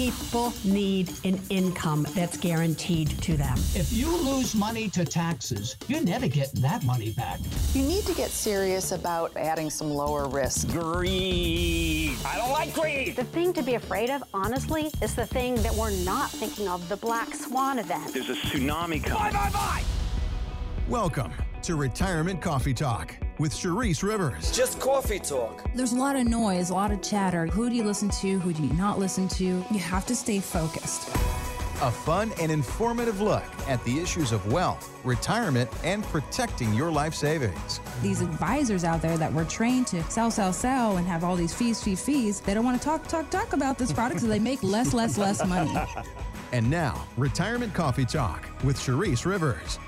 People need an income that's guaranteed to them. If you lose money to taxes, you're never getting that money back. You need to get serious about adding some lower risk. Greed. I don't like greed. The thing to be afraid of, honestly, is the thing that we're not thinking of the black swan event. There's a tsunami coming. Bye, bye, bye. Welcome to Retirement Coffee Talk with Charisse Rivers. Just coffee talk. There's a lot of noise, a lot of chatter. Who do you listen to? Who do you not listen to? You have to stay focused. A fun and informative look at the issues of wealth, retirement, and protecting your life savings. These advisors out there that were trained to sell, sell, sell and have all these fees, fees, fees, they don't want to talk, talk, talk about this product so they make less, less, less money. And now, Retirement Coffee Talk with Charisse Rivers.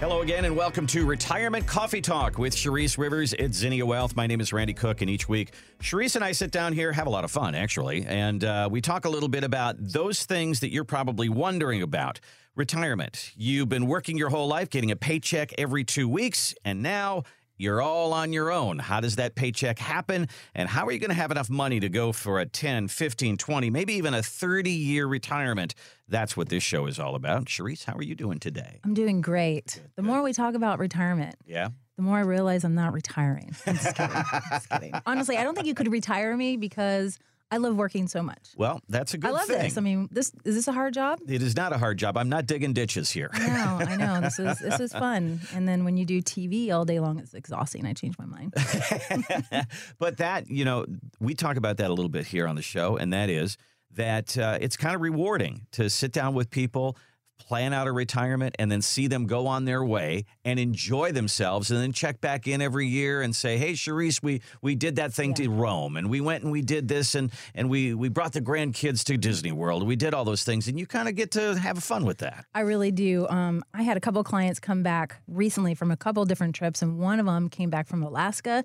Hello again, and welcome to Retirement Coffee Talk with Charisse Rivers at Zinnia Wealth. My name is Randy Cook, and each week, Charisse and I sit down here, have a lot of fun, actually, and uh, we talk a little bit about those things that you're probably wondering about. Retirement. You've been working your whole life, getting a paycheck every two weeks, and now you're all on your own. How does that paycheck happen? And how are you going to have enough money to go for a 10, 15, 20, maybe even a 30 year retirement? That's what this show is all about. Charisse, how are you doing today? I'm doing great. The more we talk about retirement, Yeah. the more I realize I'm not retiring. I'm just kidding. just kidding. Honestly, I don't think you could retire me because I love working so much. Well, that's a good thing. I love thing. this. I mean, this is this a hard job? it is not a hard job. I'm not digging ditches here. I know, I know. This is this is fun. And then when you do TV all day long, it's exhausting. I change my mind. but that, you know, we talk about that a little bit here on the show, and that is that uh, it's kind of rewarding to sit down with people, plan out a retirement, and then see them go on their way and enjoy themselves, and then check back in every year and say, "Hey, Charisse, we we did that thing to Rome, and we went and we did this, and and we we brought the grandkids to Disney World. We did all those things, and you kind of get to have fun with that." I really do. Um, I had a couple clients come back recently from a couple different trips, and one of them came back from Alaska,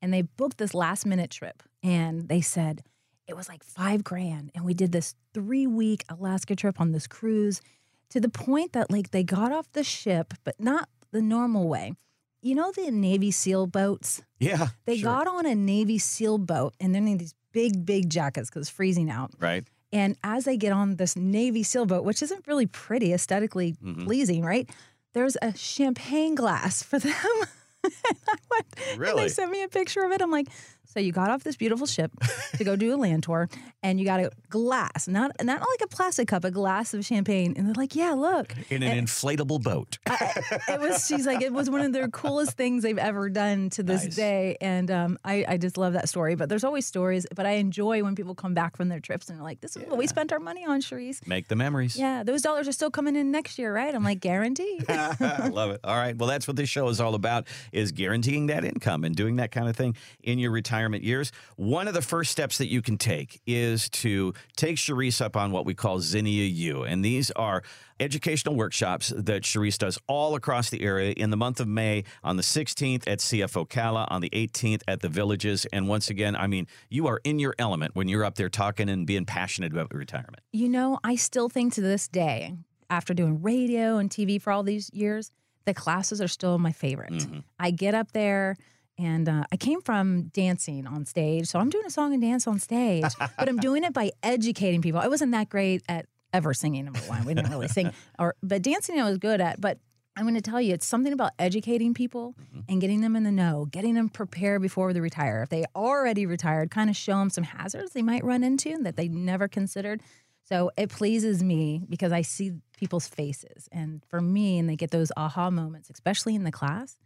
and they booked this last minute trip, and they said it was like five grand, and we did this three week Alaska trip on this cruise, to the point that like they got off the ship, but not the normal way. You know the Navy SEAL boats. Yeah, They sure. got on a Navy SEAL boat, and they're in these big, big jackets because it's freezing out. right. And as they get on this Navy SEAL boat, which isn't really pretty, aesthetically Mm-hmm. pleasing, right? There's a champagne glass for them. and I went, And Really? they sent me a picture of it. I'm like, so you got off this beautiful ship to go do a land tour, and you got a glass, not not like a plastic cup, a glass of champagne. And they're like, yeah, look. In an inflatable boat. It was. She's like, it was one of their coolest things they've ever done to this Nice. day, and um, I, I just love that story. But there's always stories. But I enjoy when people come back from their trips and they're like, this is what we spent our money on, Charisse. Make the memories. Yeah, those dollars are still coming in next year, right? I'm like, guaranteed. I love it. All right. Well, that's what this show is all about is guaranteeing that income and doing that kind of thing in your retirement years. One of the first steps that you can take is to take Charisse up on what we call Zinnia U. And these are educational workshops that Charisse does all across the area in the month of May on the 16th at CFO Ocala, on the 18th at the Villages. And once again, I mean, you are in your element when you're up there talking and being passionate about retirement. you know, I still think to this day, after doing radio and TV for all these years, the classes are still my favorite. Mm-hmm. I get up there. And uh, I came from dancing on stage, so I'm doing a song and dance on stage, but I'm doing it by educating people. I wasn't that great at ever singing. Number one, we didn't really sing, or but dancing I was good at. But I'm going to tell you, it's something about educating people and getting them in the know, getting them prepared before they retire. If they already retired, kind of show them some hazards they might run into that they never considered. So it pleases me because I see people's faces. And for me, and they get those aha moments, especially in the class,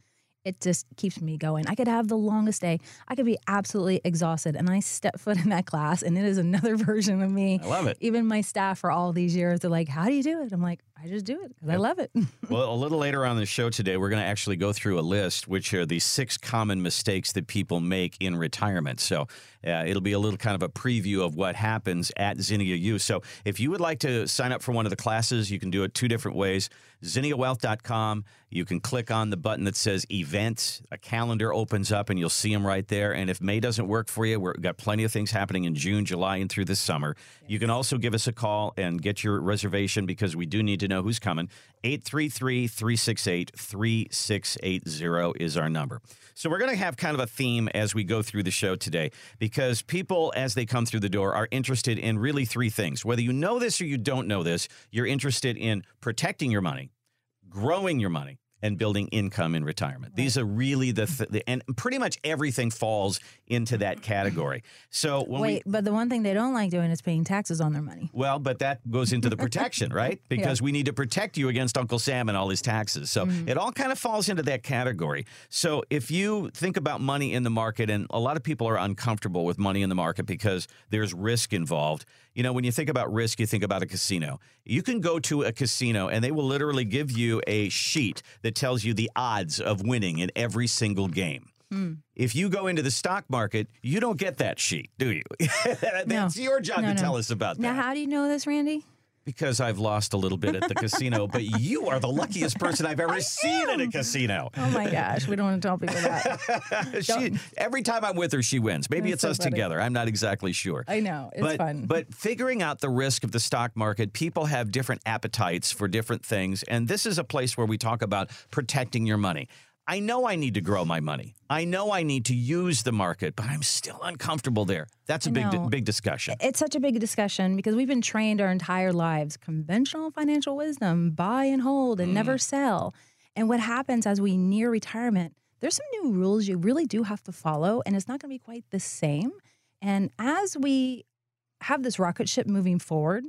it just keeps me going. I could have the longest day. I could be absolutely exhausted. And I step foot in that class, and it is another version of me. I love it. Even my staff for all these years, they're like, How do you do it? I'm like, I just do it because I love it. Well, a little later on the show today, we're going to actually go through a list, which are the six common mistakes that people make in retirement. So uh, it'll be a little kind of a preview of what happens at Zinnia U. So if you would like to sign up for one of the classes, you can do it two different ways. zinniawealth.com. You can click on the button that says events. A calendar opens up and you'll see them right there. And if May doesn't work for you, we've got plenty of things happening in June, July, and through this summer. You can also give us a call and get your reservation because we do need to know who's coming. 833 368 3680 is our number. So we're going to have kind of a theme as we go through the show today because people, as they come through the door, are interested in really three things. Whether you know this or you don't know this, you're interested in protecting your money, growing your money, and building income in retirement. These are really the, mm-hmm. th- the and pretty much everything falls into that mm-hmm. category. So when Wait, we but the one thing they don't like doing is paying taxes on their money. well, but that goes into the protection, right? Because we need to protect you against Uncle Sam and all his taxes. So mm-hmm. it all kind of falls into that category. So if you think about money in the market, and a lot of people are uncomfortable with money in the market because there's risk involved. You know, when you think about risk, you think about a casino. You can go to a casino and they will literally give you a sheet that tells you the odds of winning in every single game. Hmm. If you go into the stock market, you don't get that sheet, do you? That's your job No, to no. tell us about that. Now, how do you know this, Randy? Because I've lost a little bit at the casino, but you are the luckiest person I've ever seen at a casino. Oh my gosh, we don't want to tell people that. she, every time I'm with her, she wins. Maybe That's it's so us funny. together. I'm not exactly sure. I know it's but, fun. But figuring out the risk of the stock market, people have different appetites for different things. And this is a place where we talk about protecting your money. I know I need to grow my money. I know I need to use the market, but I'm still uncomfortable there. That's a big, big discussion. it's such a big discussion because we've been trained our entire lives conventional financial wisdom buy and hold and Mm. never sell and what happens as we near retirement there's some new rules you really do have to follow and it's not going to be quite the same and as we have this rocket ship moving forward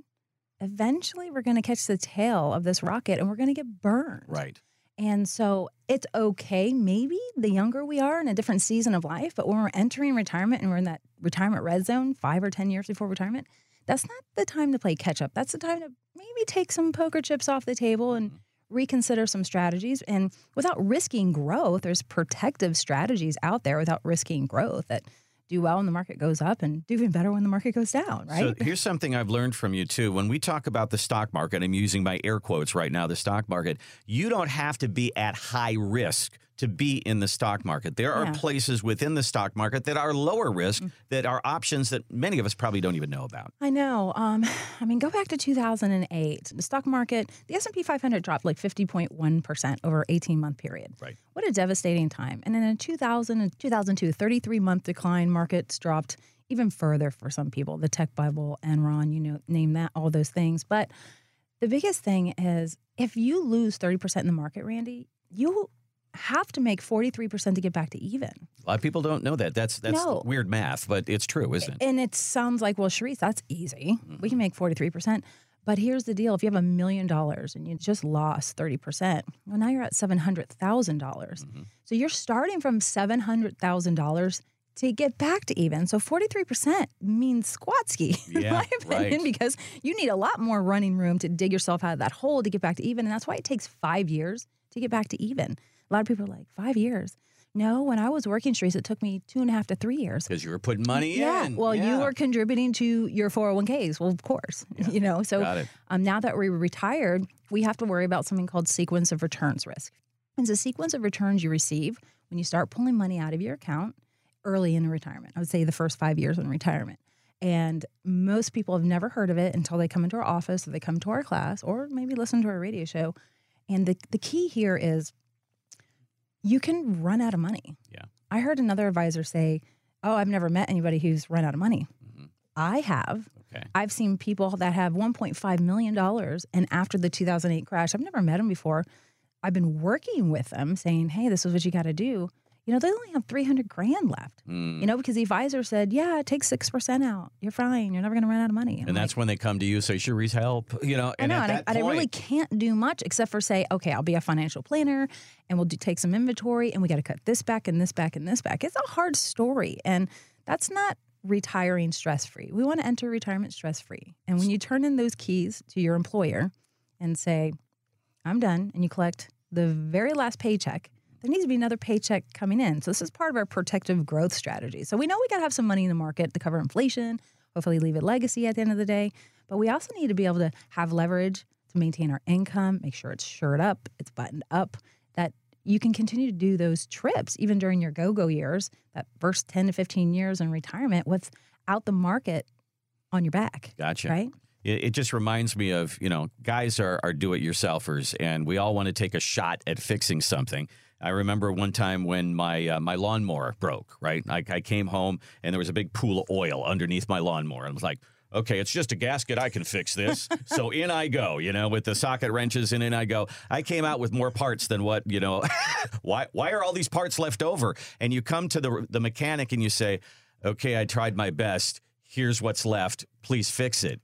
eventually we're going to catch the tail of this rocket and we're going to get burned Right. And so it's okay, maybe the younger we are in a different season of life, but when we're entering retirement and we're in that retirement red zone five or 10 years before retirement, that's not the time to play catch up. That's the time to maybe take some poker chips off the table and mm-hmm. reconsider some strategies. And without risking growth, there's protective strategies out there without risking growth that do well when the market goes up and do even better when the market goes down, right? So here's something I've learned from you too. When we talk about the stock market, I'm using my air quotes right now, the stock market, you don't have to be at high risk to be in the stock market. There are Yeah. places within the stock market that are lower risk, that are options that many of us probably don't even know about. I know. Um, I mean, go back to 2008. The stock market, the S&P 500 dropped like 50.1% over 18-month period. Right. What a devastating time. And then in 2000 and 2002, 33-month decline, markets dropped even further for some people. The tech bubble, Enron, you know, name that, all those things. But the biggest thing is if you lose 30% in the market, Randy, you have to make 43% to get back to even. A lot of people don't know that. That's that's No. weird math, but it's true, isn't it? And it sounds like, well, Charisse, that's easy. We can make 43%. But here's the deal if you have a million dollars and you just lost 30%, well, now you're at $700,000. dollars mm-hmm. So you're starting from $700,000 to get back to even. So 43% means squatski, in Yeah, my opinion, right. because you need a lot more running room to dig yourself out of that hole to get back to even. And that's why it takes five years to get back to even. A lot of people are like, five years. No, when I was working, Charisse, it took me two and a half to three years. Because you were putting money Yeah. in. Well, you were contributing to your 401ks. Well, of course, you know. So um, now that we're retired, we have to worry about something called sequence of returns risk. It's a sequence of returns you receive when you start pulling money out of your account early in retirement. I would say the first five years in retirement. And most people have never heard of it until they come into our office or they come to our class or maybe listen to our radio show. And the, the key here is you can run out of money. Yeah. I heard another advisor say, Oh, I've never met anybody who's run out of money. Mm-hmm. I have. Okay. I've seen people that have $1.5 million. And after the 2008 crash, I've never met them before. I've been working with them saying, Hey, this is what you got to do. You know, they only have 300 grand left, Mm. you know, because the advisor said, Yeah, take 6% out. You're fine. You're never going to run out of money. And that's when they come to you, say, Charisse, help. You know, I know, and, I, and I really can't do much except for say, okay, I'll be a financial planner, and we'll do, take some inventory, and we got to cut this back and this back and this back. It's a hard story, and that's not retiring stress free. We want to enter retirement stress free, and when you turn in those keys to your employer and say, "I'm done," and you collect the very last paycheck. There needs to be another paycheck coming in. So this is part of our protective growth strategy. So we know we got to have some money in the market to cover inflation, hopefully leave a legacy at the end of the day. But we also need to be able to have leverage to maintain our income, make sure it's shirt up, it's buttoned up, that you can continue to do those trips even during your go go years, that first 10 to 15 years in retirement, without the market on your back. Gotcha. Right? It, it just reminds me of, you know, guys are, are do it yourselfers and we all want to take a shot at fixing something. I remember one time when my uh, my lawnmower broke, right? I, I came home and there was a big pool of oil underneath my lawnmower. and I was like, okay, it's just a gasket. I can fix this. so in I go, you know, with the socket wrenches and in I go. I came out with more parts than what, you know, why, why are all these parts left over? And you come to the, the mechanic and you say, okay, I tried my best. Here's what's left. Please fix it.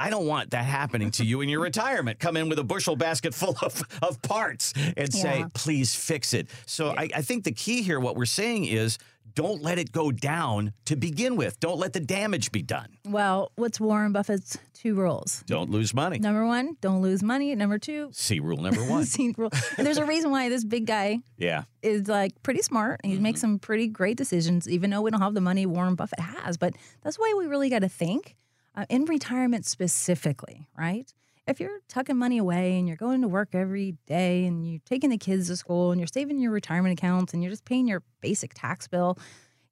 I don't want that happening to you in your retirement. Come in with a bushel basket full of, of parts and say, please fix it. So I, I think the key here, what we're saying is don't let it go down to begin with. Don't let the damage be done. Well, what's Warren Buffett's two rules? Don't lose money. Number one, don't lose money. Number two, See rule number one. see rule. And there's a reason why this big guy Yeah. is like pretty smart. He Mm-hmm. makes some pretty great decisions, even though we don't have the money Warren Buffett has. But that's way we really got to think uh, in retirement specifically, right? If you're tucking money away and you're going to work every day and you're taking the kids to school and you're saving your retirement accounts and you're just paying your basic tax bill,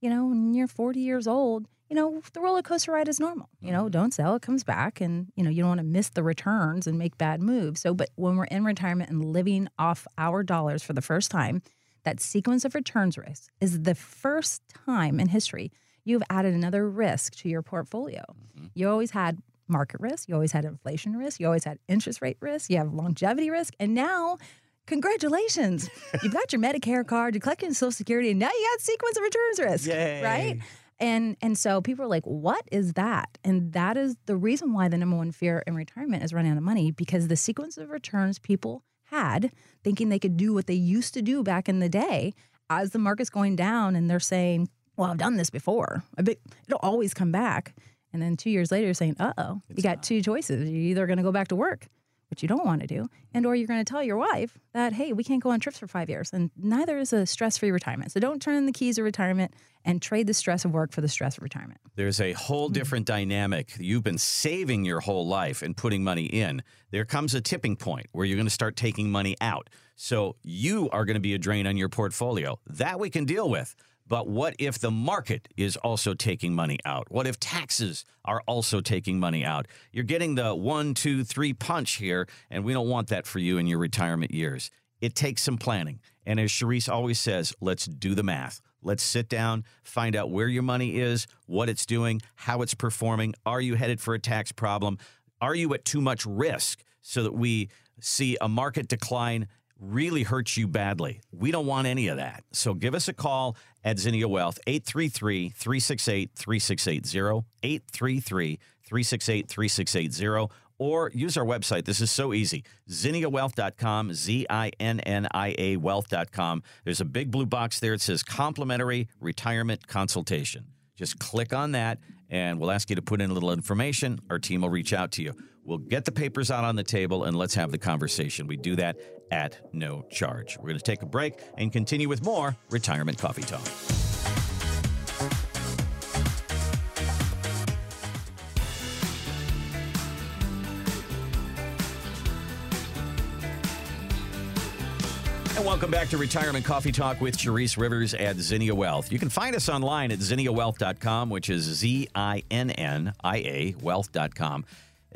you know, when you're 40 years old, you know, the roller coaster ride is normal. You know, don't sell, it comes back. And, you know, you don't want to miss the returns and make bad moves. So, but when we're in retirement and living off our dollars for the first time, that sequence of returns risk is the first time in history you've added another risk to your portfolio. Mm-hmm. You always had market risk, you always had inflation risk, you always had interest rate risk, you have longevity risk, and now congratulations. You've got your Medicare card, you're collecting Social Security, and now you got sequence of returns risk. Yay. Right? And and so people are like, what is that? And that is the reason why the number one fear in retirement is running out of money because the sequence of returns people had thinking they could do what they used to do back in the day as the market's going down and they're saying, Well, I've done this before. It'll always come back. And then two years later, you're saying, uh oh, you got two choices. You're either going to go back to work, which you don't want to do, and or you're going to tell your wife that, hey, we can't go on trips for five years. And neither is a stress free retirement. So don't turn in the keys of retirement and trade the stress of work for the stress of retirement. There's a whole different dynamic. You've been saving your whole life and putting money in. There comes a tipping point where you're going to start taking money out. So you are going to be a drain on your portfolio. That we can deal with. But what if the market is also taking money out? What if taxes are also taking money out? You're getting the one, two, three punch here, and we don't want that for you in your retirement years. It takes some planning. And as Charisse always says, let's do the math. Let's sit down, find out where your money is, what it's doing, how it's performing. Are you headed for a tax problem? Are you at too much risk so that we see a market decline really hurts you badly? We don't want any of that. So give us a call at Zinnia Wealth, 833 368 3680, 833 368 3680 or use our website. This is so easy. ZinniaWealth.com, Z I N N I A Wealth.com. There's a big blue box there. It says complimentary retirement consultation. Just click on that and we'll ask you to put in a little information. Our team will reach out to you. We'll get the papers out on the table and let's have the conversation. We do that at no charge. We're going to take a break and continue with more Retirement Coffee Talk. And welcome back to Retirement Coffee Talk with Charisse Rivers at Zinnia Wealth. You can find us online at zinniawealth.com, which is Z I N N I A wealth.com.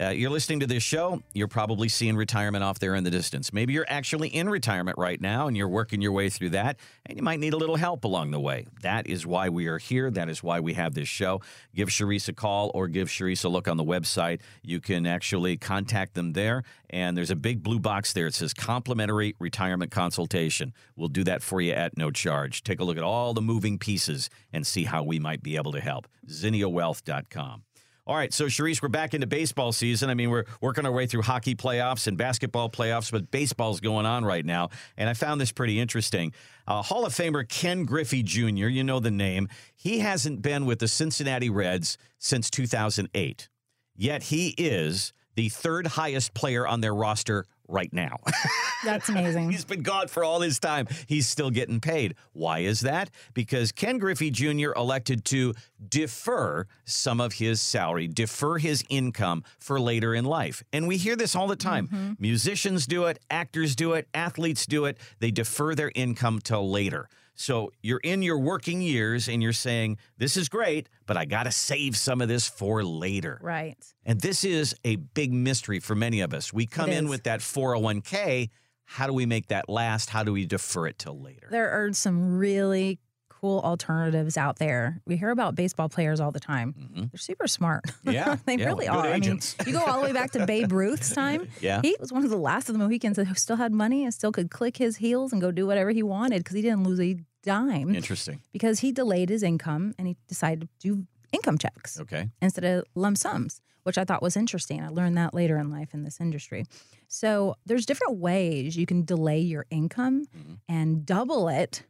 Uh, you're listening to this show, you're probably seeing retirement off there in the distance. Maybe you're actually in retirement right now and you're working your way through that, and you might need a little help along the way. That is why we are here. That is why we have this show. Give Charisse a call or give Charisse a look on the website. You can actually contact them there, and there's a big blue box there. It says complimentary retirement consultation. We'll do that for you at no charge. Take a look at all the moving pieces and see how we might be able to help. ZinniaWealth.com. All right, so Charisse, we're back into baseball season. I mean, we're working our way through hockey playoffs and basketball playoffs, but baseball's going on right now. And I found this pretty interesting. Uh, Hall of Famer Ken Griffey Jr., you know the name, he hasn't been with the Cincinnati Reds since 2008. Yet he is the third highest player on their roster right now. That's amazing. He's been gone for all this time. He's still getting paid. Why is that? Because Ken Griffey Jr. elected to defer some of his salary, defer his income for later in life. And we hear this all the time. Mm-hmm. Musicians do it, actors do it, athletes do it. They defer their income till later. So you're in your working years and you're saying, This is great, but I got to save some of this for later. right. And this is a big mystery for many of us. We come in with that 401k. How do we make that last? How do we defer it till later? There are some really cool alternatives out there. We hear about baseball players all the time. They're super smart. Mm-hmm. Yeah, they yeah, really are. agents. I mean, you go all the way back to Babe Ruth's time. Yeah. He was one of the last of the Mohicans that still had money and still could click his heels and go do whatever he wanted because he didn't lose a dime Interesting. because he delayed his income and he decided to do income checks Okay. instead of lump sums, which I thought was interesting. I learned that later in life in this industry. So there's different ways you can delay your income and double it,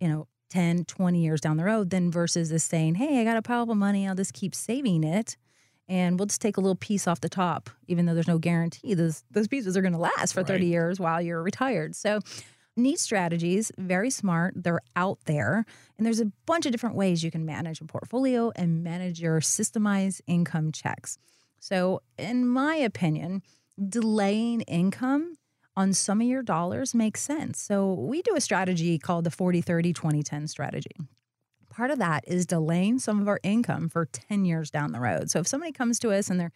you know, 10, 20 years down the road, than versus this saying, hey, I got a pile of money, I'll just keep saving it. And we'll just take a little piece off the top, even though there's no guarantee those those pieces are going to last for 30 Right. years while you're retired. So neat strategies, very smart. They're out there. And there's a bunch of different ways you can manage a portfolio and manage your systemized income checks. So, in my opinion, delaying income on some of your dollars makes sense. So, we do a strategy called the 40 30 2010 strategy. Part of that is delaying some of our income for 10 years down the road. So, if somebody comes to us and they're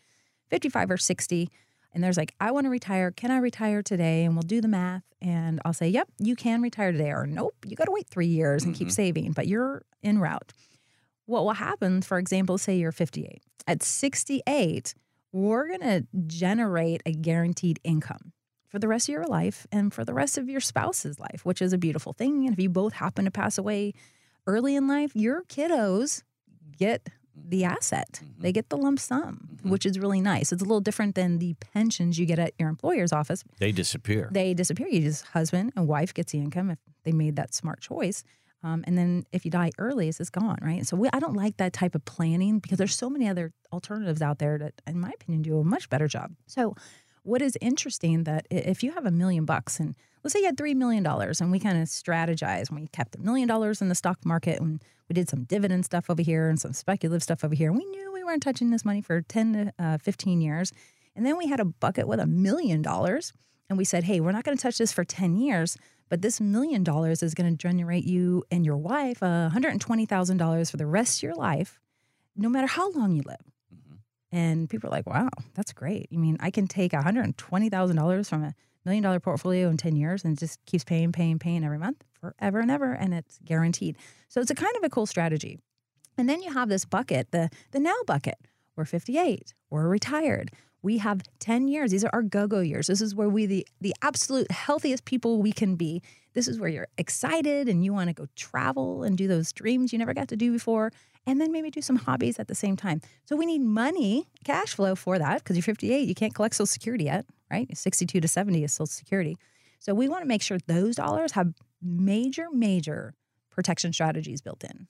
55 or 60, and there's like, I want to retire. Can I retire today? And we'll do the math. And I'll say, yep, you can retire today. Or nope, you got to wait three years and keep mm-hmm. saving, but you're en route. What will happen, for example, say you're 58. At 68, we're going to generate a guaranteed income for the rest of your life and for the rest of your spouse's life, which is a beautiful thing. And if you both happen to pass away early in life, your kiddos get the asset. They get the lump sum, which is really nice. It's a little different than the pensions you get at your employer's office. They disappear. They disappear. You just husband and wife gets the income if they made that smart choice. Um, and then if you die early, it's just gone, right? So we, I don't like that type of planning because there's so many other alternatives out there that, in my opinion, do a much better job. So what is interesting that if you have a million bucks and let's say you had three million dollars and we kind of strategized and we kept a million dollars in the stock market and we did some dividend stuff over here and some speculative stuff over here and we knew we weren't touching this money for 10 to uh, 15 years and then we had a bucket with a million dollars and we said hey we're not going to touch this for 10 years but this million dollars is going to generate you and your wife uh, $120000 for the rest of your life no matter how long you live and people are like, wow, that's great. You mean I can take $120,000 from a million dollar portfolio in 10 years and it just keeps paying, paying, paying every month forever and ever. And it's guaranteed. So it's a kind of a cool strategy. And then you have this bucket, the, the now bucket. We're 58, we're retired. We have 10 years. These are our go-go years. This is where we the the absolute healthiest people we can be. This is where you're excited and you want to go travel and do those dreams you never got to do before and then maybe do some hobbies at the same time. So we need money, cash flow for that because you're 58, you can't collect social security yet, right? 62 to 70 is social security. So we want to make sure those dollars have major major protection strategies built in.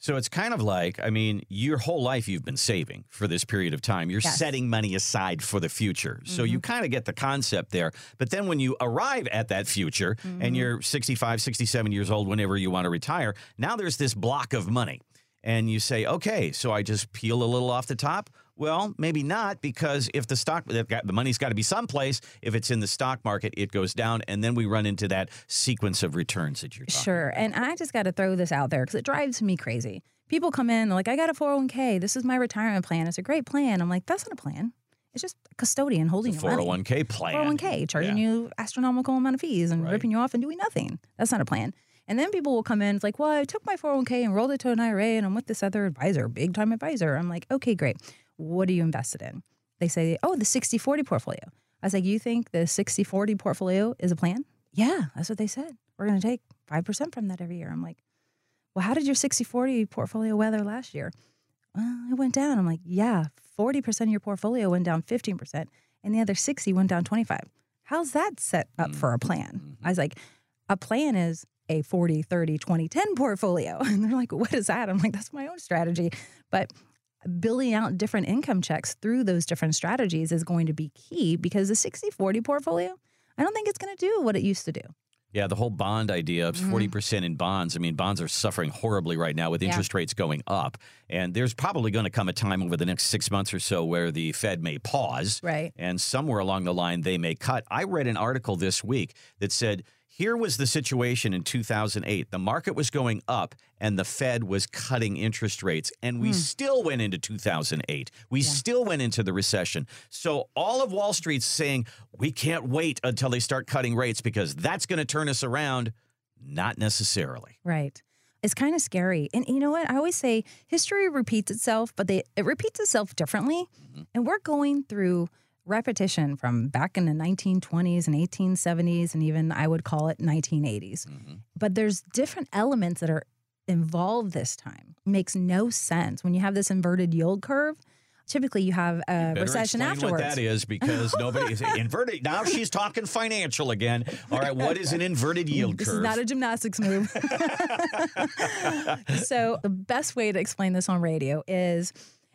So it's kind of like, I mean, your whole life you've been saving for this period of time. You're Yes. setting money aside for the future. So you mm-hmm. kind of get the concept there. But then when you arrive at that future and mm-hmm. you're 65, 67 years old, whenever you want to retire, now there's this block of money. And you say, okay, so I just peel a little off the top. Well, maybe not because if the stock, the money's got to be someplace. If it's in the stock market, it goes down, and then we run into that sequence of returns that you're talking. Sure. And I just got to throw this out there because it drives me crazy. People come in, they're like, I got a 401k. This is my retirement plan. It's a great plan. I'm like, that's not a plan. It's just a custodian holding your money. 401k plan. 401k, charging Yeah. you astronomical amount of fees and Right. ripping you off and doing nothing. That's not a plan. And then people will come in, it's like, well, I took my 401k and rolled it to an IRA and I'm with this other advisor, big time advisor. I'm like, okay, great. What are you invested in? They say, oh, the 60 40 portfolio. I was like, you think the 60 40 portfolio is a plan? Yeah, that's what they said. We're going to take 5% from that every year. I'm like, well, how did your 60 40 portfolio weather last year? Well, it went down. I'm like, yeah, 40% of your portfolio went down 15%, and the other 60 went down 25. How's that set up for a mm-hmm. plan? Mm-hmm. I was like, a plan is a 40, 30, 20, 10 portfolio. And they're like, what is that? I'm like, that's my own strategy. But building out different income checks through those different strategies is going to be key because the 60 40 portfolio, I don't think it's going to do what it used to do. Yeah, the whole bond idea of Mm-hmm. 40% in bonds. I mean, bonds are suffering horribly right now with Yeah. interest rates going up. And there's probably going to come a time over the next six months or so where the Fed may pause. Right. And somewhere along the line, they may cut. I read an article this week that said here was the situation in 2008. The market was going up and the Fed was cutting interest rates. And we hmm. still went into 2008. We still went into the recession. So all of Wall Street's saying, we can't wait until they start cutting rates because that's going to turn us around. Not necessarily. Right. It's kind of scary. And you know what? I always say history repeats itself, but they, it repeats itself differently. Mm-hmm. And we're going through repetition from back in the 1920s and 1870s, and even I would call it 1980s. But there's different elements that are involved this time. makes no sense. When you have this inverted yield curve, typically you have a Better recession afterwards. what that is because nobody is inverted. Now she's talking financial again. All right, what is an inverted yield This curve? is not a gymnastics move. so the best way to explain this on radio is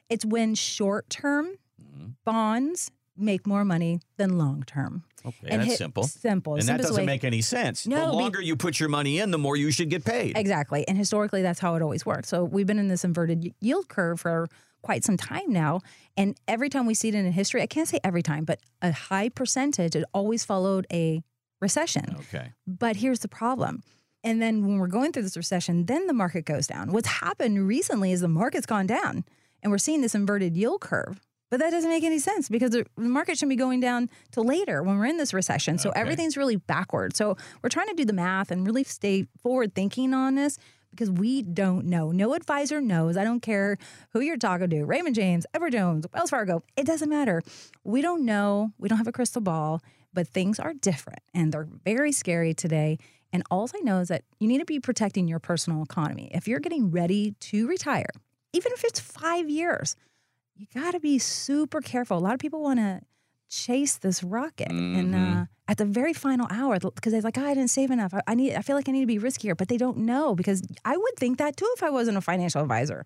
it's when short term Mm-hmm. bonds make more money than long term. okay, and that's hit- simple. simple. And that doesn't way- make any sense. No, the longer you put your money in, the more you should get paid. Exactly. And historically, that's how it always worked. So we've been in this inverted yield curve for quite some time now. And every time we see it in history, I can't say every time, but a high percentage, it always followed a recession. Okay. But here's the problem. And then when we're going through this recession, then the market goes down. What's happened recently is the market's gone down and we're seeing this inverted yield curve. But that doesn't make any sense because the market shouldn't be going down till later when we're in this recession. So Okay. everything's really backward. So we're trying to do the math and really stay forward thinking on this because we don't know. No advisor knows. I don't care who you're talking to Raymond James, Edward Jones, Wells Fargo. It doesn't matter. We don't know. We don't have a crystal ball, but things are different and they're very scary today. And all I know is that you need to be protecting your personal economy. If you're getting ready to retire, even if it's five years, you got to be super careful. A lot of people want to chase this rocket and uh, at the very final hour because they're like, oh, I didn't save enough. I, I need. I feel like I need to be riskier, but they don't know because I would think that too if I wasn't a financial advisor,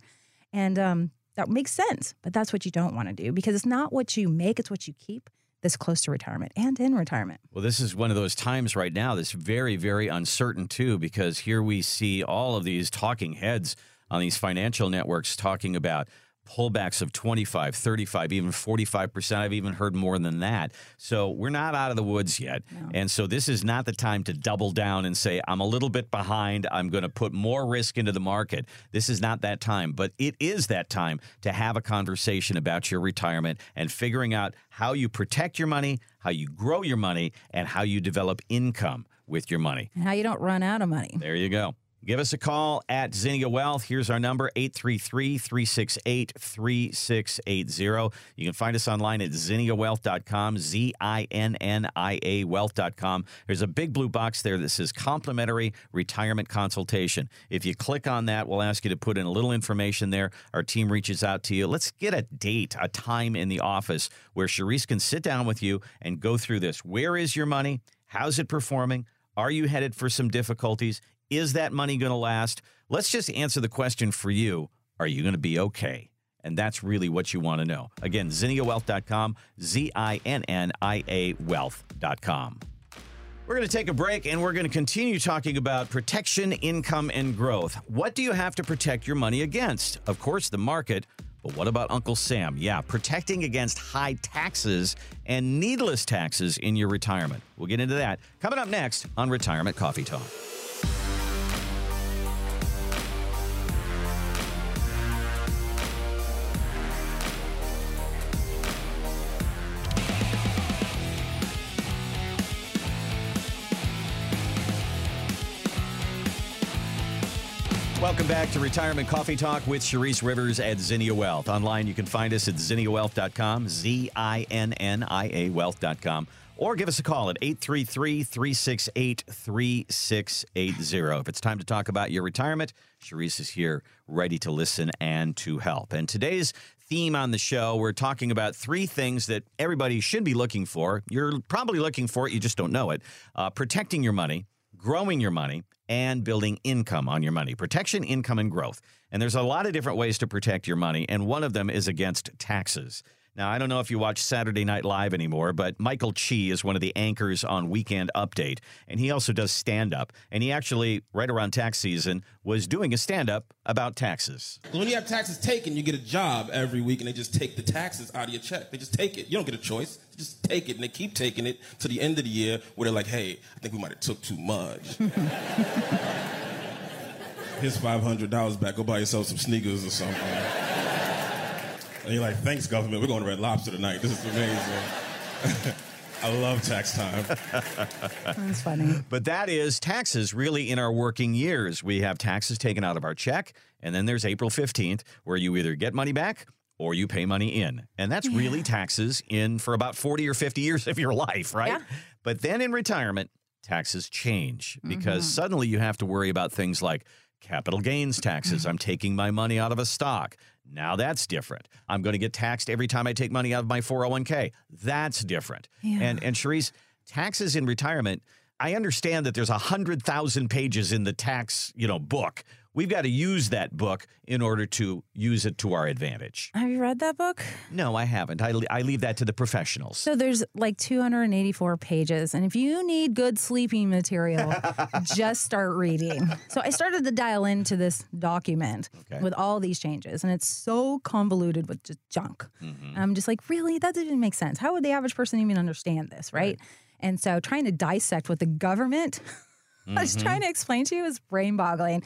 and um, that makes sense. But that's what you don't want to do because it's not what you make; it's what you keep. This close to retirement and in retirement. Well, this is one of those times right now that's very, very uncertain, too, because here we see all of these talking heads on these financial networks talking about pullbacks of 25, 35, even 45%. I've even heard more than that. So we're not out of the woods yet. And so this is not the time to double down and say, I'm a little bit behind. I'm going to put more risk into the market. This is not that time, but it is that time to have a conversation about your retirement and figuring out how you protect your money, how you grow your money, and how you develop income with your money. And how you don't run out of money. There you go. Give us a call at Zinnia Wealth. Here's our number 833 368 3680. You can find us online at zinniawealth.com, Z I N N I A wealth.com. There's a big blue box there that says complimentary retirement consultation. If you click on that, we'll ask you to put in a little information there. Our team reaches out to you. Let's get a date, a time in the office where Charisse can sit down with you and go through this. Where is your money? How's it performing? Are you headed for some difficulties? Is that money going to last? Let's just answer the question for you. Are you going to be okay? And that's really what you want to know. Again, zinniawealth.com, Z I N N I A wealth.com. We're going to take a break and we're going to continue talking about protection, income, and growth. What do you have to protect your money against? Of course, the market. But what about Uncle Sam? Yeah, protecting against high taxes and needless taxes in your retirement. We'll get into that coming up next on Retirement Coffee Talk. Welcome back to Retirement Coffee Talk with Charisse Rivers at Zinnia Wealth. Online, you can find us at zinniawealth.com, Z I N N I A wealth.com, or give us a call at 833 368 3680. If it's time to talk about your retirement, Charisse is here ready to listen and to help. And today's theme on the show, we're talking about three things that everybody should be looking for. You're probably looking for it, you just don't know it. Uh, protecting your money, growing your money, and building income on your money. Protection, income, and growth. And there's a lot of different ways to protect your money, and one of them is against taxes. Now, I don't know if you watch Saturday Night Live anymore, but Michael Che is one of the anchors on Weekend Update, and he also does stand up. And he actually, right around tax season, was doing a stand up about taxes. When you have taxes taken, you get a job every week and they just take the taxes out of your check. They just take it. You don't get a choice. They just take it and they keep taking it to the end of the year where they're like, hey, I think we might have took too much. Here's $500 back. Go buy yourself some sneakers or something. And you're like, thanks, government. We're going to Red Lobster tonight. This is amazing. I love tax time. That's funny. But that is taxes really in our working years. We have taxes taken out of our check, and then there's April 15th, where you either get money back or you pay money in. And that's really taxes in for about 40 or 50 years of your life, right? Yeah. But then in retirement, taxes change because mm-hmm. suddenly you have to worry about things like capital gains taxes. Mm-hmm. I'm taking my money out of a stock. Now that's different. I'm going to get taxed every time I take money out of my 401k. That's different. Yeah. And and Charisse, taxes in retirement, I understand that there's a hundred thousand pages in the tax, you know, book. We've got to use that book in order to use it to our advantage. Have you read that book? No, I haven't. I, I leave that to the professionals. So there's like 284 pages. And if you need good sleeping material, just start reading. So I started to dial into this document Okay. with all these changes, and it's so convoluted with just junk. Mm-hmm. I'm just like, really? That doesn't make sense. How would the average person even understand this, right? And so trying to dissect what the government Mm-hmm. trying to explain to you is brain boggling.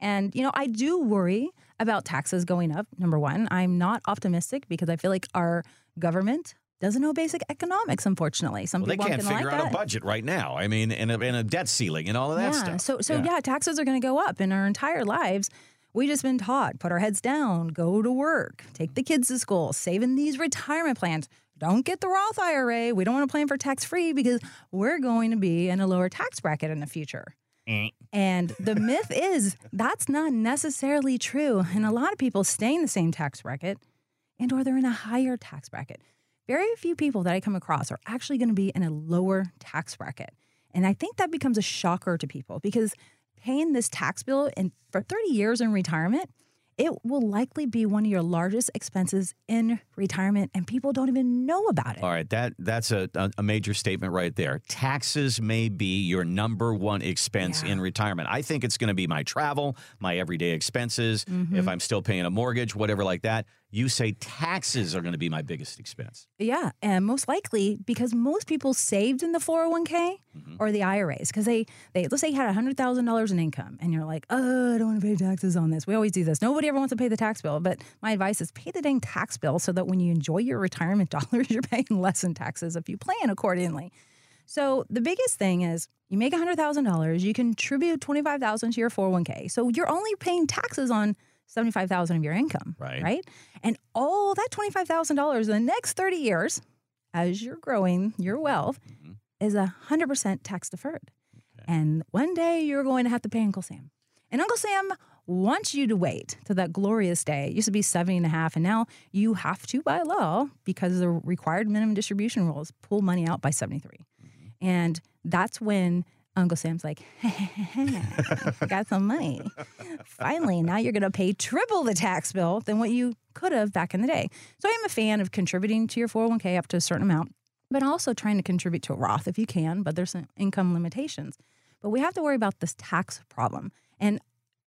And, you know, I do worry about taxes going up. Number one, I'm not optimistic because I feel like our government doesn't know basic economics, unfortunately. Some well, they can't figure like out that. a budget right now. I mean, and a, and a debt ceiling and all of that yeah. stuff. So, so yeah. taxes are going to go up in our entire lives. We just been taught put our heads down, go to work, take the kids to school, save in these retirement plans. Don't get the Roth IRA. We don't want to plan for tax free because we're going to be in a lower tax bracket in the future. Eh. And the myth is that's not necessarily true. And a lot of people stay in the same tax bracket and or they're in a higher tax bracket. Very few people that I come across are actually going to be in a lower tax bracket. And I think that becomes a shocker to people because paying this tax bill and for 30 years in retirement, it will likely be one of your largest expenses in retirement and people don't even know about it. All right, that that's a, a, major statement right there. Taxes may be your number one expense Yeah. in retirement. I think it's going to be my travel, my everyday expenses, Mm-hmm. if I'm still paying a mortgage, whatever like that. You say taxes are going to be my biggest expense. Yeah, and most likely because most people saved in the 401k mm-hmm. or the IRAs because they they let's say you had $100,000 in income and you're like, "Oh, I don't want to pay taxes on this." We always do this. Nobody ever wants to pay the tax bill, but my advice is pay the dang tax bill so that when you enjoy your retirement dollars, you're paying less in taxes if you plan accordingly. So the biggest thing is you make $100,000, you contribute 25,000 to your 401k. So you're only paying taxes on 75,000 of your income, Right. right? And all that $25,000 in the next 30 years as you're growing your mm-hmm. wealth mm-hmm. is a 100% tax deferred. And one day you're going to have to pay Uncle Sam. And Uncle Sam wants you to wait to that glorious day. It used to be 70 and a half, and now you have to, by law, because of the required minimum distribution rules, pull money out by 73. Mm-hmm. And that's when Uncle Sam's like, got some money. Finally, now you're going to pay triple the tax bill than what you could have back in the day. So I am a fan of contributing to your 401k up to a certain amount, but also trying to contribute to a Roth if you can, but there's some income limitations. But we have to worry about this tax problem. And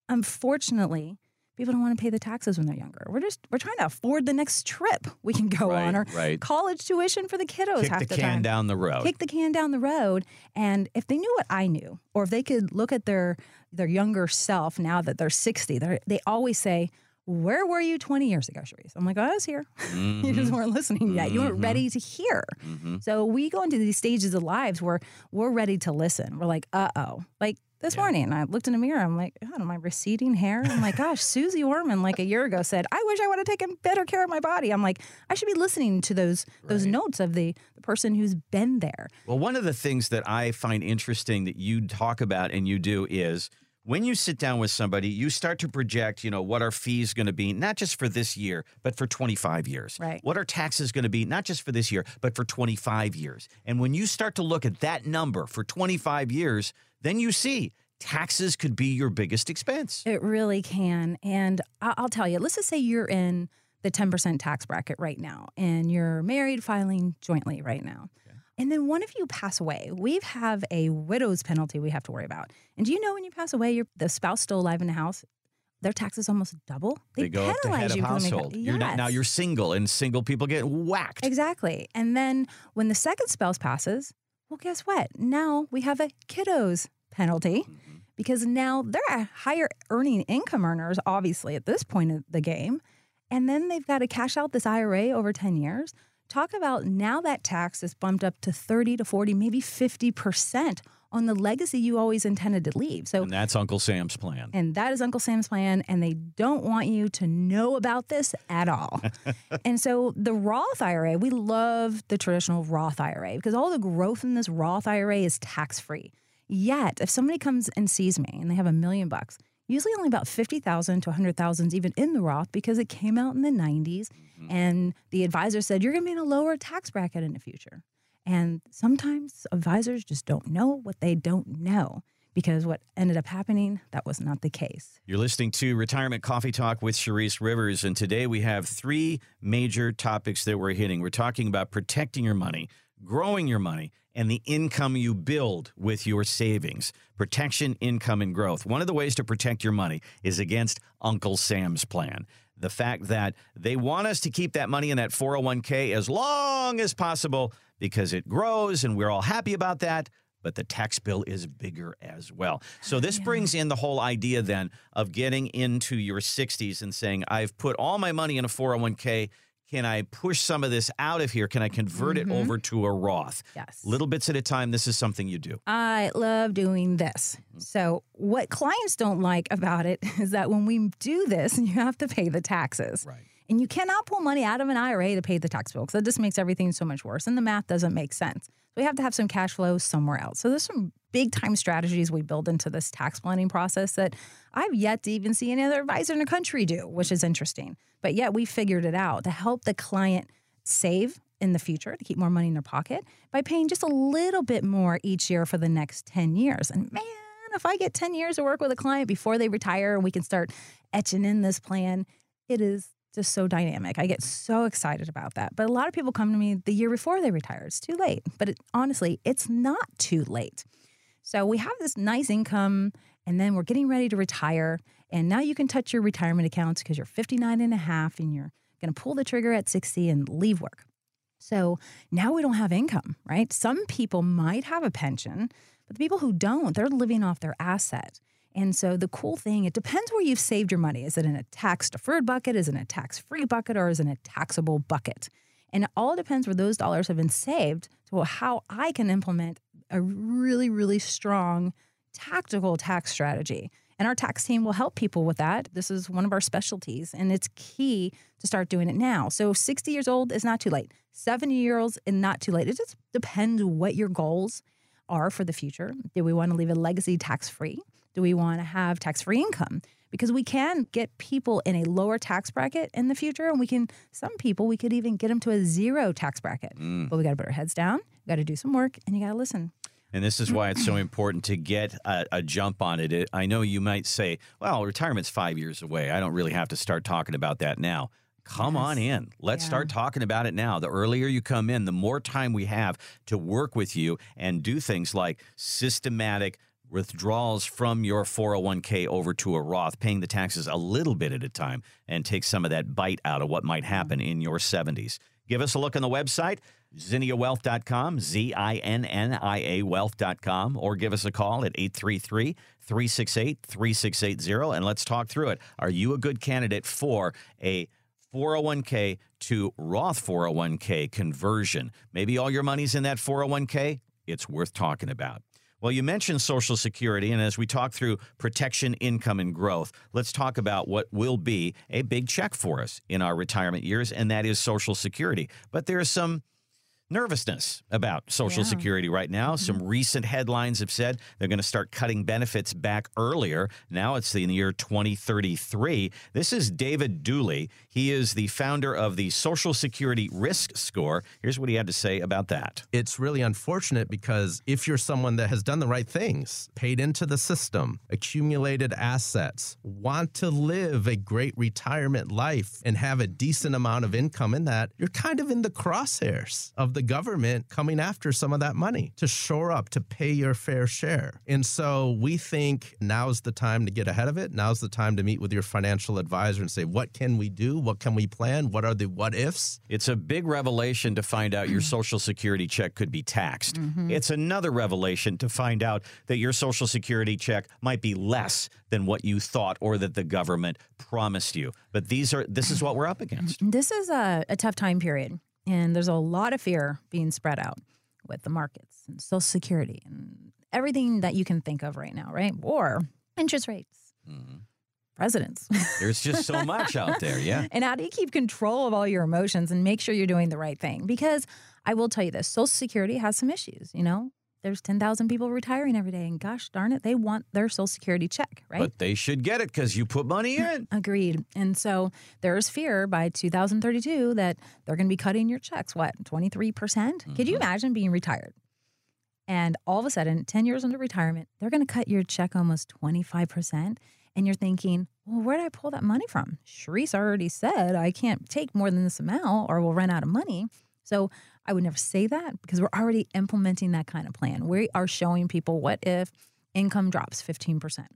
unfortunately, people don't want to pay the taxes when they're younger. We're just we're trying to afford the next trip we can go Right, on or right. college tuition for the kiddos Kick half the the can time down the road. kick the can down the road. And if they knew what I knew, or if they could look at their their younger self now that they're 60, they they always say, Where were you 20 years ago, Charisse? I'm like, I was here. you just weren't listening yet. You weren't ready to hear. So we go into these stages of lives where we're ready to listen. We're like, uh oh. Like this morning, I looked in the mirror. I'm like, oh, God, my receding hair. I'm like, gosh, Suze Orman, like a year ago, said, I wish I would have taken better care of my body. I'm like, I should be listening to those those notes of the, the person who's been there. Well, one of the things that I find interesting that you talk about and you do is when you sit down with somebody, you start to project, you know, what our fees going to be, not just for this year, but for 25 years. Right. What our taxes going to be, not just for this year, but for 25 years. And when you start to look at that number for 25 years, then you see taxes could be your biggest expense. It really can. And I- I'll tell you, let's just say you're in the 10% tax bracket right now and you're married filing jointly right now. And then one of you pass away. We have a widow's penalty we have to worry about. And do you know when you pass away, your the spouse still alive in the house, their taxes almost double. They, go up to head of you they- household. You're not, now you're single, and single people get whacked. Exactly. And then when the second spouse passes, well, guess what? Now we have a kiddos penalty mm-hmm. because now they're higher earning income earners, obviously, at this point of the game. And then they've got to cash out this IRA over 10 years. Talk about now that tax is bumped up to 30 to 40, maybe 50% on the legacy you always intended to leave. So and that's Uncle Sam's plan. and that is Uncle Sam's plan, and they don't want you to know about this at all. and so the Roth IRA, we love the traditional Roth IRA because all the growth in this Roth IRA is tax free. Yet, if somebody comes and sees me and they have a million bucks, usually only about 50,000 to 100,000 is even in the Roth because it came out in the 90s mm-hmm. and the advisor said you're going to be in a lower tax bracket in the future. And sometimes advisors just don't know what they don't know because what ended up happening, that was not the case. You're listening to Retirement Coffee Talk with Charisse Rivers, and today we have three major topics that we're hitting. We're talking about protecting your money, growing your money, and the income you build with your savings. Protection, income, and growth. One of the ways to protect your money is against Uncle Sam's plan. The fact that they want us to keep that money in that 401k as long as possible because it grows and we're all happy about that but the tax bill is bigger as well. So this brings in the whole idea then of getting into your 60s and saying, I've put all my money in a 401k. Can I push some of this out of here? Can I convert it mm-hmm. over to a Roth? Yes. Little bits at a time. This is something you do. I love doing this. Mm-hmm. So, what clients don't like about it is that when we do this, you have to pay the taxes. Right. And you cannot pull money out of an IRA to pay the tax bill because that just makes everything so much worse. And the math doesn't make sense. We have to have some cash flow somewhere else. So, there's some big time strategies we build into this tax planning process that I've yet to even see any other advisor in the country do, which is interesting. But yet, we figured it out to help the client save in the future to keep more money in their pocket by paying just a little bit more each year for the next 10 years. And man, if I get 10 years to work with a client before they retire and we can start etching in this plan, it is just so dynamic. I get so excited about that. But a lot of people come to me the year before they retire. It's too late. But it, honestly, it's not too late. So we have this nice income and then we're getting ready to retire. And now you can touch your retirement accounts because you're 59 and a half and you're going to pull the trigger at 60 and leave work. So now we don't have income, right? Some people might have a pension, but the people who don't, they're living off their asset. And so the cool thing, it depends where you've saved your money. Is it in a tax deferred bucket? Is it in a tax free bucket? Or is it in a taxable bucket? And it all depends where those dollars have been saved to how I can implement a really, really strong tactical tax strategy. And our tax team will help people with that. This is one of our specialties, and it's key to start doing it now. So, 60 years old is not too late. 70 year olds is not too late. It just depends what your goals are for the future. Do we want to leave a legacy tax free? Do we want to have tax free income? Because we can get people in a lower tax bracket in the future, and we can, some people, we could even get them to a zero tax bracket. Mm. But we got to put our heads down, we got to do some work, and you got to listen. And this is why it's so important to get a, a jump on it. I know you might say, well, retirement's five years away. I don't really have to start talking about that now. Come on in. Let's Yeah. start talking about it now. The earlier you come in, the more time we have to work with you and do things like systematic withdrawals from your 401k over to a Roth, paying the taxes a little bit at a time and take some of that bite out of what might happen in your 70s. Give us a look on the website, zinniawealth.com, Z I N N I A wealth.com, or give us a call at 833 368 3680 and let's talk through it. Are you a good candidate for a 401k to Roth 401k conversion? Maybe all your money's in that 401k. It's worth talking about. Well, you mentioned Social Security, and as we talk through protection, income, and growth, let's talk about what will be a big check for us in our retirement years, and that is Social Security. But there are some nervousness about Social Yeah. Security right now. Mm-hmm. Some recent headlines have said they're going to start cutting benefits back earlier. Now it's in the year 2033. This is David Dooley. He is the founder of the Social Security Risk Score. Here's what he had to say about that. it's really unfortunate because if you're someone that has done the right things, paid into the system, accumulated assets, want to live a great retirement life and have a decent amount of income in that, you're kind of in the crosshairs of the government coming after some of that money to shore up, to pay your fair share. And so we think now's the time to get ahead of it. Now's the time to meet with your financial advisor and say, what can we do? What can we plan? What are the what ifs? It's a big revelation to find out your Social Security check could be taxed. Mm-hmm. It's another revelation to find out that your Social Security check might be less than what you thought or that the government promised you. But these are this is what we're up against. This is a, a tough time period, and there's a lot of fear being spread out with the markets and Social Security and everything that you can think of right now, right? War, interest rates, mm-hmm. presidents. There's just so much out there, yeah. and how do you keep control of all your emotions and make sure you're doing the right thing? Because I will tell you this Social Security has some issues, you know? There's 10,000 people retiring every day, and gosh darn it, they want their Social Security check, right? But they should get it because you put money mm, in. Agreed. And so there's fear by 2032 that they're going to be cutting your checks, what, 23%? percent Could you mm-hmm. imagine being retired? And all of a sudden, 10 years into retirement, they're going to cut your check almost 25%. And you're thinking, well, where did I pull that money from? Charisse already said I can't take more than this amount or we'll run out of money. So I would never say that because we're already implementing that kind of plan. We are showing people what if income drops 15%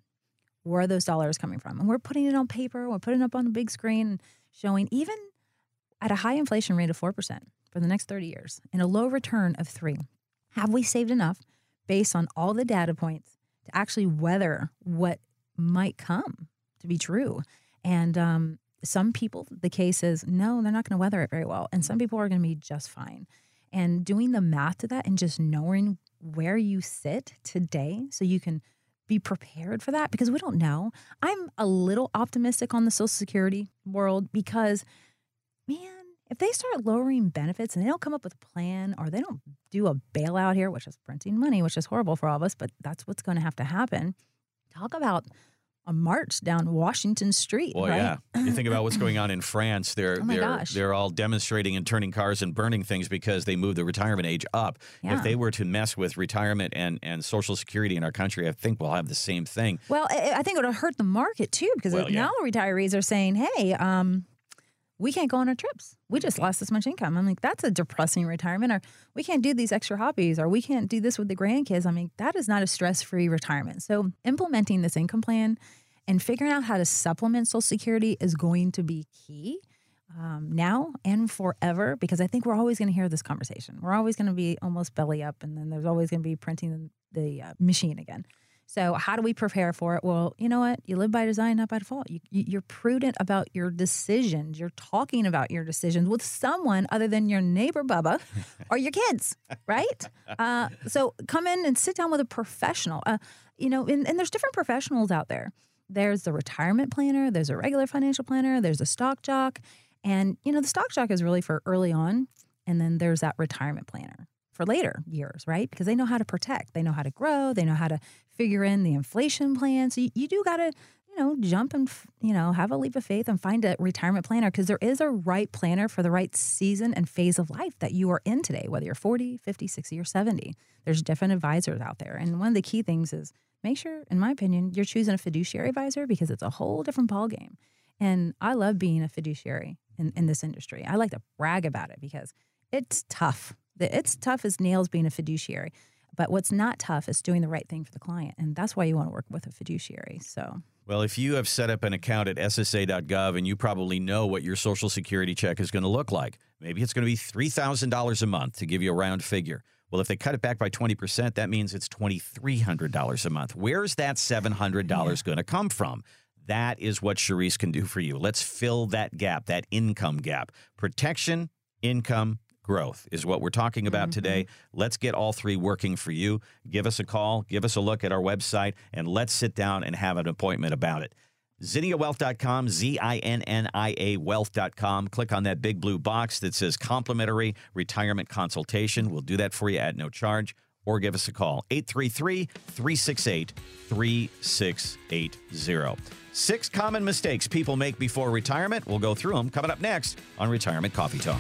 where are those dollars coming from? And we're putting it on paper, we're putting it up on a big screen showing even at a high inflation rate of 4% for the next 30 years and a low return of 3. Have we saved enough based on all the data points to actually weather what might come to be true? And um, some people, the case is no, they're not going to weather it very well. And some people are going to be just fine. And doing the math to that and just knowing where you sit today so you can be prepared for that because we don't know. I'm a little optimistic on the Social Security world because, man, if they start lowering benefits and they don't come up with a plan or they don't do a bailout here, which is printing money, which is horrible for all of us, but that's what's going to have to happen. Talk about a march down Washington Street. Well, right? yeah. You think about what's going on in France. They're Oh they're gosh. they're all demonstrating and turning cars and burning things because they moved the retirement age up. Yeah. If they were to mess with retirement and and social security in our country, I think we'll have the same thing. Well, I I think it would hurt the market too because Well, yeah. now retirees are saying, "Hey, um, we can't go on our trips. We just lost this much income." I'm like, "That's a depressing retirement." Or we can't do these extra hobbies, or we can't do this with the grandkids. I mean, that is not a stress-free retirement. So, implementing this income plan and figuring out how to supplement Social Security is going to be key um, now and forever because I think we're always going to hear this conversation. We're always going to be almost belly up, and then there's always going to be printing the, the uh, machine again. So, how do we prepare for it? Well, you know what? You live by design, not by default. You, you, you're prudent about your decisions. You're talking about your decisions with someone other than your neighbor, Bubba, or your kids, right? Uh, so, come in and sit down with a professional. Uh, you know, and, and there's different professionals out there. There's the retirement planner, there's a regular financial planner, there's a stock jock. And, you know, the stock jock is really for early on. And then there's that retirement planner for later years, right? Because they know how to protect, they know how to grow, they know how to figure in the inflation plan. So you, you do got to, you know, jump and, you know, have a leap of faith and find a retirement planner because there is a right planner for the right season and phase of life that you are in today, whether you're 40, 50, 60, or 70. There's different advisors out there. And one of the key things is make sure, in my opinion, you're choosing a fiduciary advisor because it's a whole different ballgame. And I love being a fiduciary in, in this industry. I like to brag about it because it's tough. It's tough as nails being a fiduciary. But what's not tough is doing the right thing for the client. And that's why you want to work with a fiduciary. So, Well, if you have set up an account at SSA.gov and you probably know what your Social Security check is going to look like, maybe it's going to be $3,000 a month to give you a round figure. Well, if they cut it back by 20%, that means it's $2,300 a month. Where's that $700 going to come from? That is what Charisse can do for you. Let's fill that gap, that income gap. Protection, income, growth is what we're talking about mm-hmm. today. Let's get all three working for you. Give us a call, give us a look at our website, and let's sit down and have an appointment about it. ZinniaWealth.com, Z I N N I A Wealth.com. Click on that big blue box that says complimentary retirement consultation. We'll do that for you at no charge. Or give us a call, 833 368 3680. Six common mistakes people make before retirement. We'll go through them coming up next on Retirement Coffee Talk.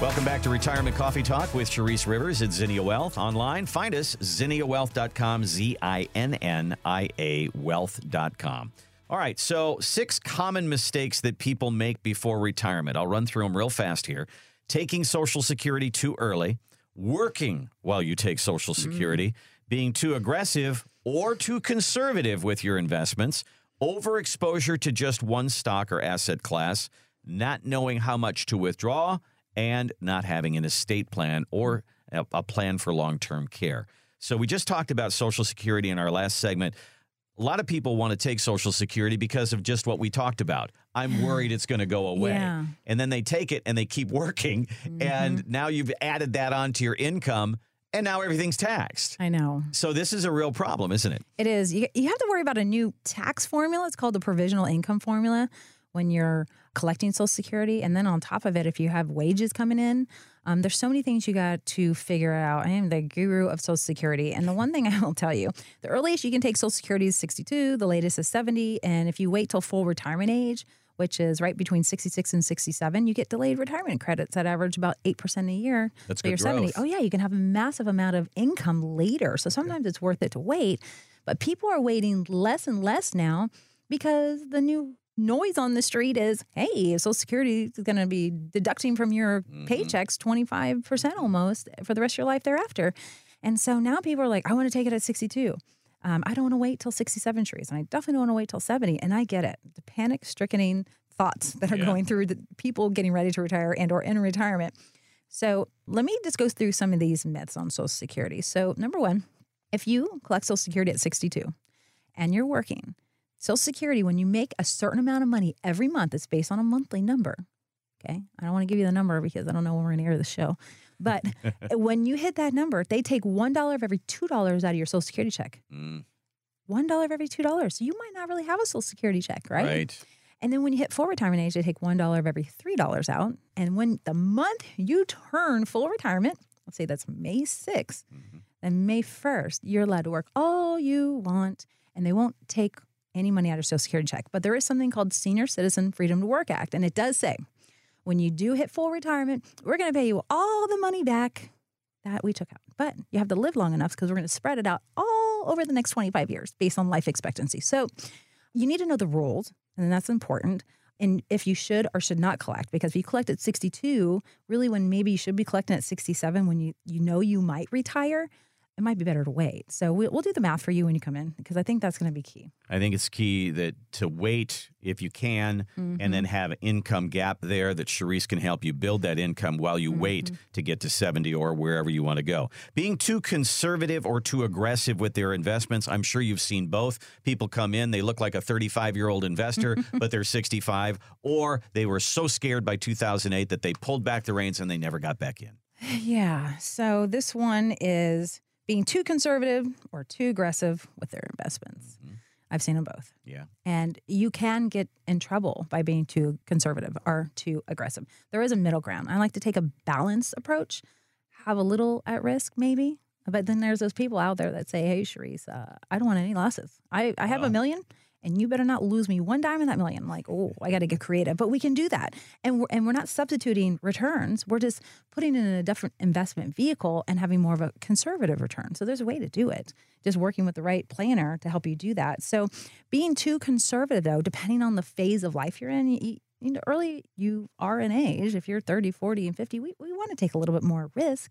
Welcome back to Retirement Coffee Talk with Charisse Rivers at Zinnia Wealth. Online, find us, zinniawealth.com, Z I N N I A wealth.com. All right, so six common mistakes that people make before retirement. I'll run through them real fast here. Taking Social Security too early, working while you take Social mm. Security, being too aggressive or too conservative with your investments, overexposure to just one stock or asset class, not knowing how much to withdraw, and not having an estate plan or mm. a, a plan for long term care. So, we just talked about Social Security in our last segment. A lot of people want to take Social Security because of just what we talked about. I'm worried it's going to go away. Yeah. And then they take it and they keep working. And mm-hmm. now you've added that onto your income, and now everything's taxed. I know. So, this is a real problem, isn't it? It is. You, you have to worry about a new tax formula. It's called the provisional income formula when you're collecting Social Security. And then on top of it, if you have wages coming in, um, there's so many things you got to figure out. I am the guru of Social Security. And the one thing I will tell you the earliest you can take Social Security is 62, the latest is 70. And if you wait till full retirement age, which is right between 66 and 67, you get delayed retirement credits that average about 8% a year. That's till good you're 70. Oh, yeah, you can have a massive amount of income later. So sometimes it's worth it to wait. But people are waiting less and less now because the new noise on the street is hey, Social Security is going to be deducting from your paychecks 25% almost for the rest of your life thereafter. And so now people are like, I want to take it at 62. Um, I don't want to wait till 67 trees, and I definitely don't want to wait till 70. And I get it. The panic stricken thoughts that are Yeah. going through the people getting ready to retire and or in retirement. So let me just go through some of these myths on Social Security. So number one, if you collect Social Security at 62 and you're working, Social Security, when you make a certain amount of money every month, it's based on a monthly number. Okay. I don't want to give you the number because I don't know when we're going to air the show. But when you hit that number, they take $1 of every $2 out of your Social Security check. Mm, $1 of every $2. So you might not really have a Social Security check, right? right. And then when you hit full retirement age, they take $1 of every $3 out. And when the month you turn full retirement, let's say that's May 6th, then May 1st, you're allowed to work all you want and they won't take any money out of Social Security check. But there is something called Senior Citizen Freedom to Work Act. And it does say when you do hit full retirement, we're going to pay you all the money back that we took out. But you have to live long enough because we're going to spread it out all over the next 25 years based on life expectancy. So you need to know the rules, and that's important. And if you should or should not collect, because if you collect at 62, really when maybe you should be collecting at 67 when you, you know you might retire, it might be better to wait. So we'll, we'll do the math for you when you come in because I think that's going to be key. I think it's key that to wait if you can and then mm-hmm. have an income gap there that Charisse can help you build that income while you wait mm-hmm. to get to 70 or wherever you want to go. Being too conservative or too aggressive with their investments, I'm sure you've seen both. People come in, they look like a 35 year old investor, but they're 65, or they were so scared by 2008 that they pulled back the reins and they never got back in. Yeah. So this one is being too conservative or too aggressive with their investments. I've seen them both. Yeah. And you can get in trouble by being too conservative or too aggressive. There is a middle ground. I like to take a balanced approach, have a little at risk, maybe. But then there's those people out there that say, hey, Charisse, uh, I don't want any losses. I, I have a million and you better not lose me one dime in that million. I'm like, oh, I got to get creative. But we can do that. And we're, and we're not substituting returns. We're just putting it in a different investment vehicle and having more of a conservative return. So there's a way to do it. Just working with the right planner to help you do that. So being too conservative, though, depending on the phase of life you're in, you, you know, early you are in age, if you're 30, 40, and 50, we, we want to take a little bit more risk.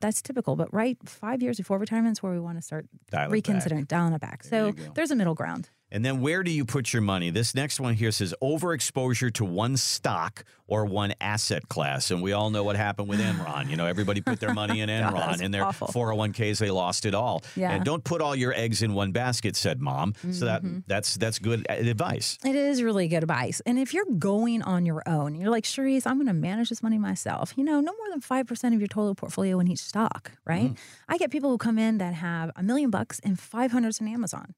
That's typical. But right five years before retirement is where we want to start Dial it back. reconsidering, dialing it back. There so there's a middle ground. And then where do you put your money? This next one here says overexposure to one stock or one asset class. And we all know what happened with Enron. You know, everybody put their money in Enron and their awful. 401ks, they lost it all. Yeah. And don't put all your eggs in one basket, said mom. So that Mm-hmm. that's that's good advice. It is really good advice. And if you're going on your own, you're like, Charisse, I'm going to manage this money myself. You know, no more than 5% of your total portfolio in each stock, right? I get people who come in that have a million bucks and 500s in Amazon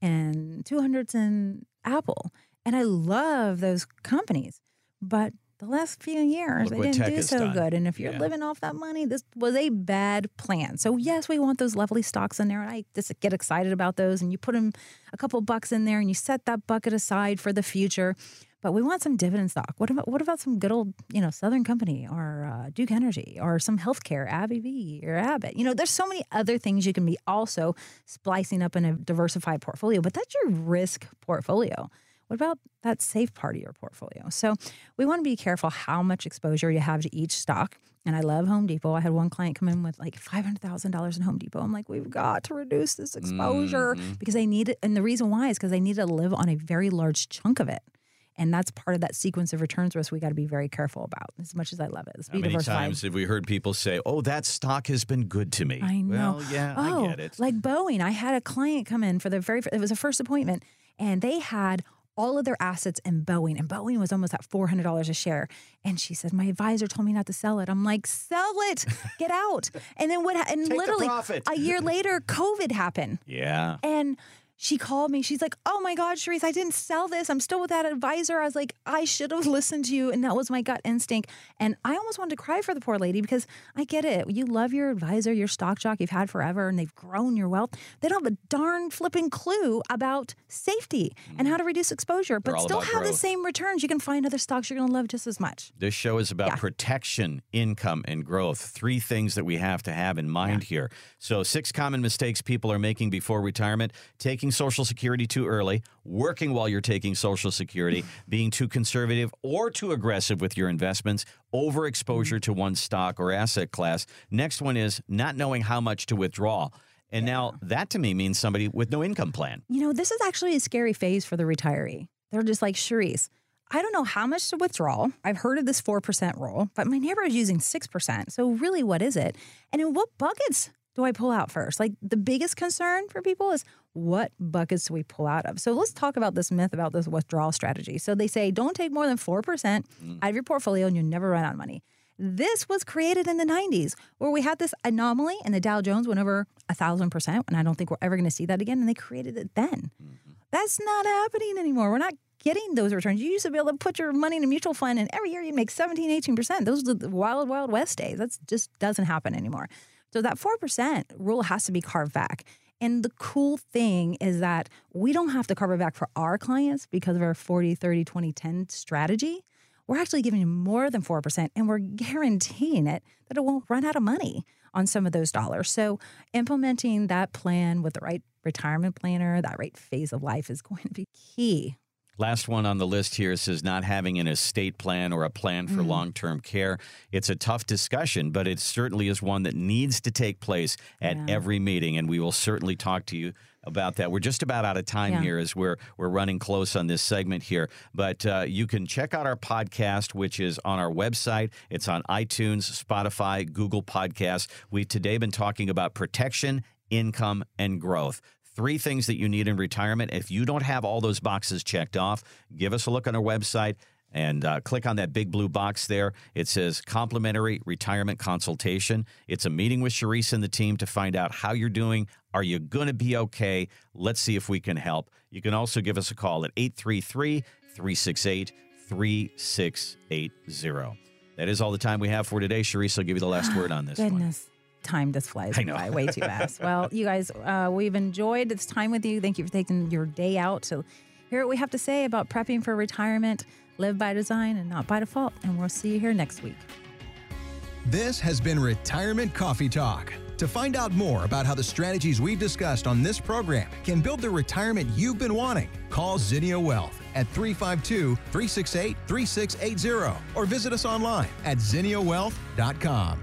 and 200s in Apple. And I love those companies. But the last few years, Look they didn't do so done. good. And if you're Yeah. living off that money, this was a bad plan. So, yes, we want those lovely stocks in there. And I just get excited about those. And you put them a couple bucks in there and you set that bucket aside for the future. But we want some dividend stock. What about what about some good old, you know, Southern Company or uh, Duke Energy or some healthcare, AbbVie or Abbott? You know, there's so many other things you can be also splicing up in a diversified portfolio. But that's your risk portfolio. What about that safe part of your portfolio? So we want to be careful how much exposure you have to each stock. And I love Home Depot. I had one client come in with like $500,000 in Home Depot. I'm like, we've got to reduce this exposure because they need it. And the reason why is because they need to live on a very large chunk of it. And that's part of that sequence of returns risk we got to be very careful about as much as I love it. Let's How many diversified. times have we heard people say, "Oh, that stock has been good to me"? I know. Well, yeah, oh, I get it. Like Boeing, I had a client come in for the very it was a first appointment, and they had all of their assets in Boeing, and Boeing was almost at four hundred dollars a share. And she said, "My advisor told me not to sell it." I'm like, "Sell it, get out!" And then what? ha- And Take literally a year later, COVID happened, yeah. and. She called me. She's like, "Oh my God, Charisse, I didn't sell this. I'm still with that advisor." I was like, "I should have listened to you," and that was my gut instinct. And I almost wanted to cry for the poor lady because I get it. You love your advisor, your stock jock you've had forever, and they've grown your wealth. They don't have a darn flipping clue about safety and how mm. to reduce exposure, but still have the same returns. You can find other stocks you're going to love just as much. This show is about Yeah. protection, income, and growth. Three things that we have to have in mind here. So, six common mistakes people are making before retirement taking Social Security too early, working while you're taking Social Security, being too conservative or too aggressive with your investments, overexposure to one stock or asset class. Next one is not knowing how much to withdraw. And now that to me means somebody with no income plan. You know, this is actually a scary phase for the retiree. They're just like, Charisse, I don't know how much to withdraw. I've heard of this 4% rule, but my neighbor is using 6%. So, really, what is it? And in what buckets do I pull out first? Like, the biggest concern for people is what buckets do we pull out of? So, let's talk about this myth about this withdrawal strategy. So, they say don't take more than 4% mm. out of your portfolio and you'll never run out of money. This was created in the 90s where we had this anomaly and the Dow Jones went over a thousand percent. And I don't think we're ever going to see that again. And they created it then. Mm-hmm. That's not happening anymore. We're not getting those returns. You used to be able to put your money in a mutual fund and every year you'd make 17, 18%. Those are the wild, wild west days. That just doesn't happen anymore. So that 4% rule has to be carved back. And the cool thing is that we don't have to carve it back for our clients because of our 40, 30, 20, 10 strategy. We're actually giving you more than 4% and we're guaranteeing it that it won't run out of money on some of those dollars. So implementing that plan with the right retirement planner, that right phase of life is going to be key. Last one on the list here says not having an estate plan or a plan for Mm. long term care. It's a tough discussion, but it certainly is one that needs to take place at Yeah. every meeting. And we will certainly talk to you about that. We're just about out of time Yeah. here as we're, we're running close on this segment here. But uh, you can check out our podcast, which is on our website. It's on iTunes, Spotify, Google Podcasts. We've today been talking about protection, income, and growth three things that you need in retirement. If you don't have all those boxes checked off, give us a look on our website and uh, click on that big blue box there. It says complimentary retirement consultation. It's a meeting with Charisse and the team to find out how you're doing. Are you going to be okay? Let's see if we can help. You can also give us a call at 833 368 3680. That is all the time we have for today. Charisse, I'll give you the last word on this one. Goodness. Time just flies I know. by way too fast. well, you guys, uh, we've enjoyed this time with you. Thank you for taking your day out to hear what we have to say about prepping for retirement. Live by design and not by default. And we'll see you here next week. This has been Retirement Coffee Talk. To find out more about how the strategies we've discussed on this program can build the retirement you've been wanting, call Zinnia Wealth at 352 368 3680 or visit us online at zinniawealth.com.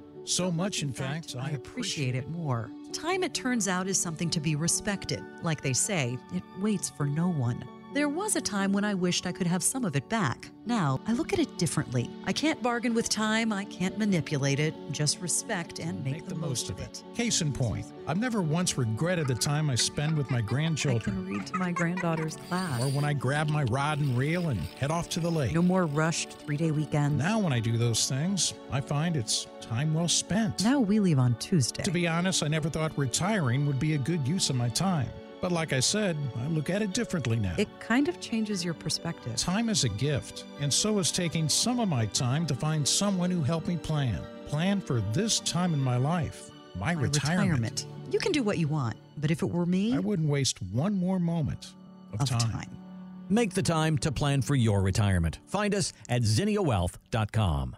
So much, in fact, I appreciate it more. Time, it turns out, is something to be respected. Like they say, it waits for no one. There was a time when I wished I could have some of it back. Now, I look at it differently. I can't bargain with time, I can't manipulate it, just respect and make, the, most of it. Case in point, I've never once regretted the time I spend with my grandchildren. I can read to my granddaughter's class. Or when I grab my rod and reel and head off to the lake. No more rushed three day weekends. Now, when I do those things, I find it's time well spent. Now we leave on Tuesday. To be honest, I never thought retiring would be a good use of my time. But like I said, I look at it differently now. It kind of changes your perspective. Time is a gift, and so is taking some of my time to find someone who helped me plan. Plan for this time in my life, my, My retirement. You can do what you want, but if it were me, I wouldn't waste one more moment of, time. Make the time to plan for your retirement. Find us at zinniawealth.com.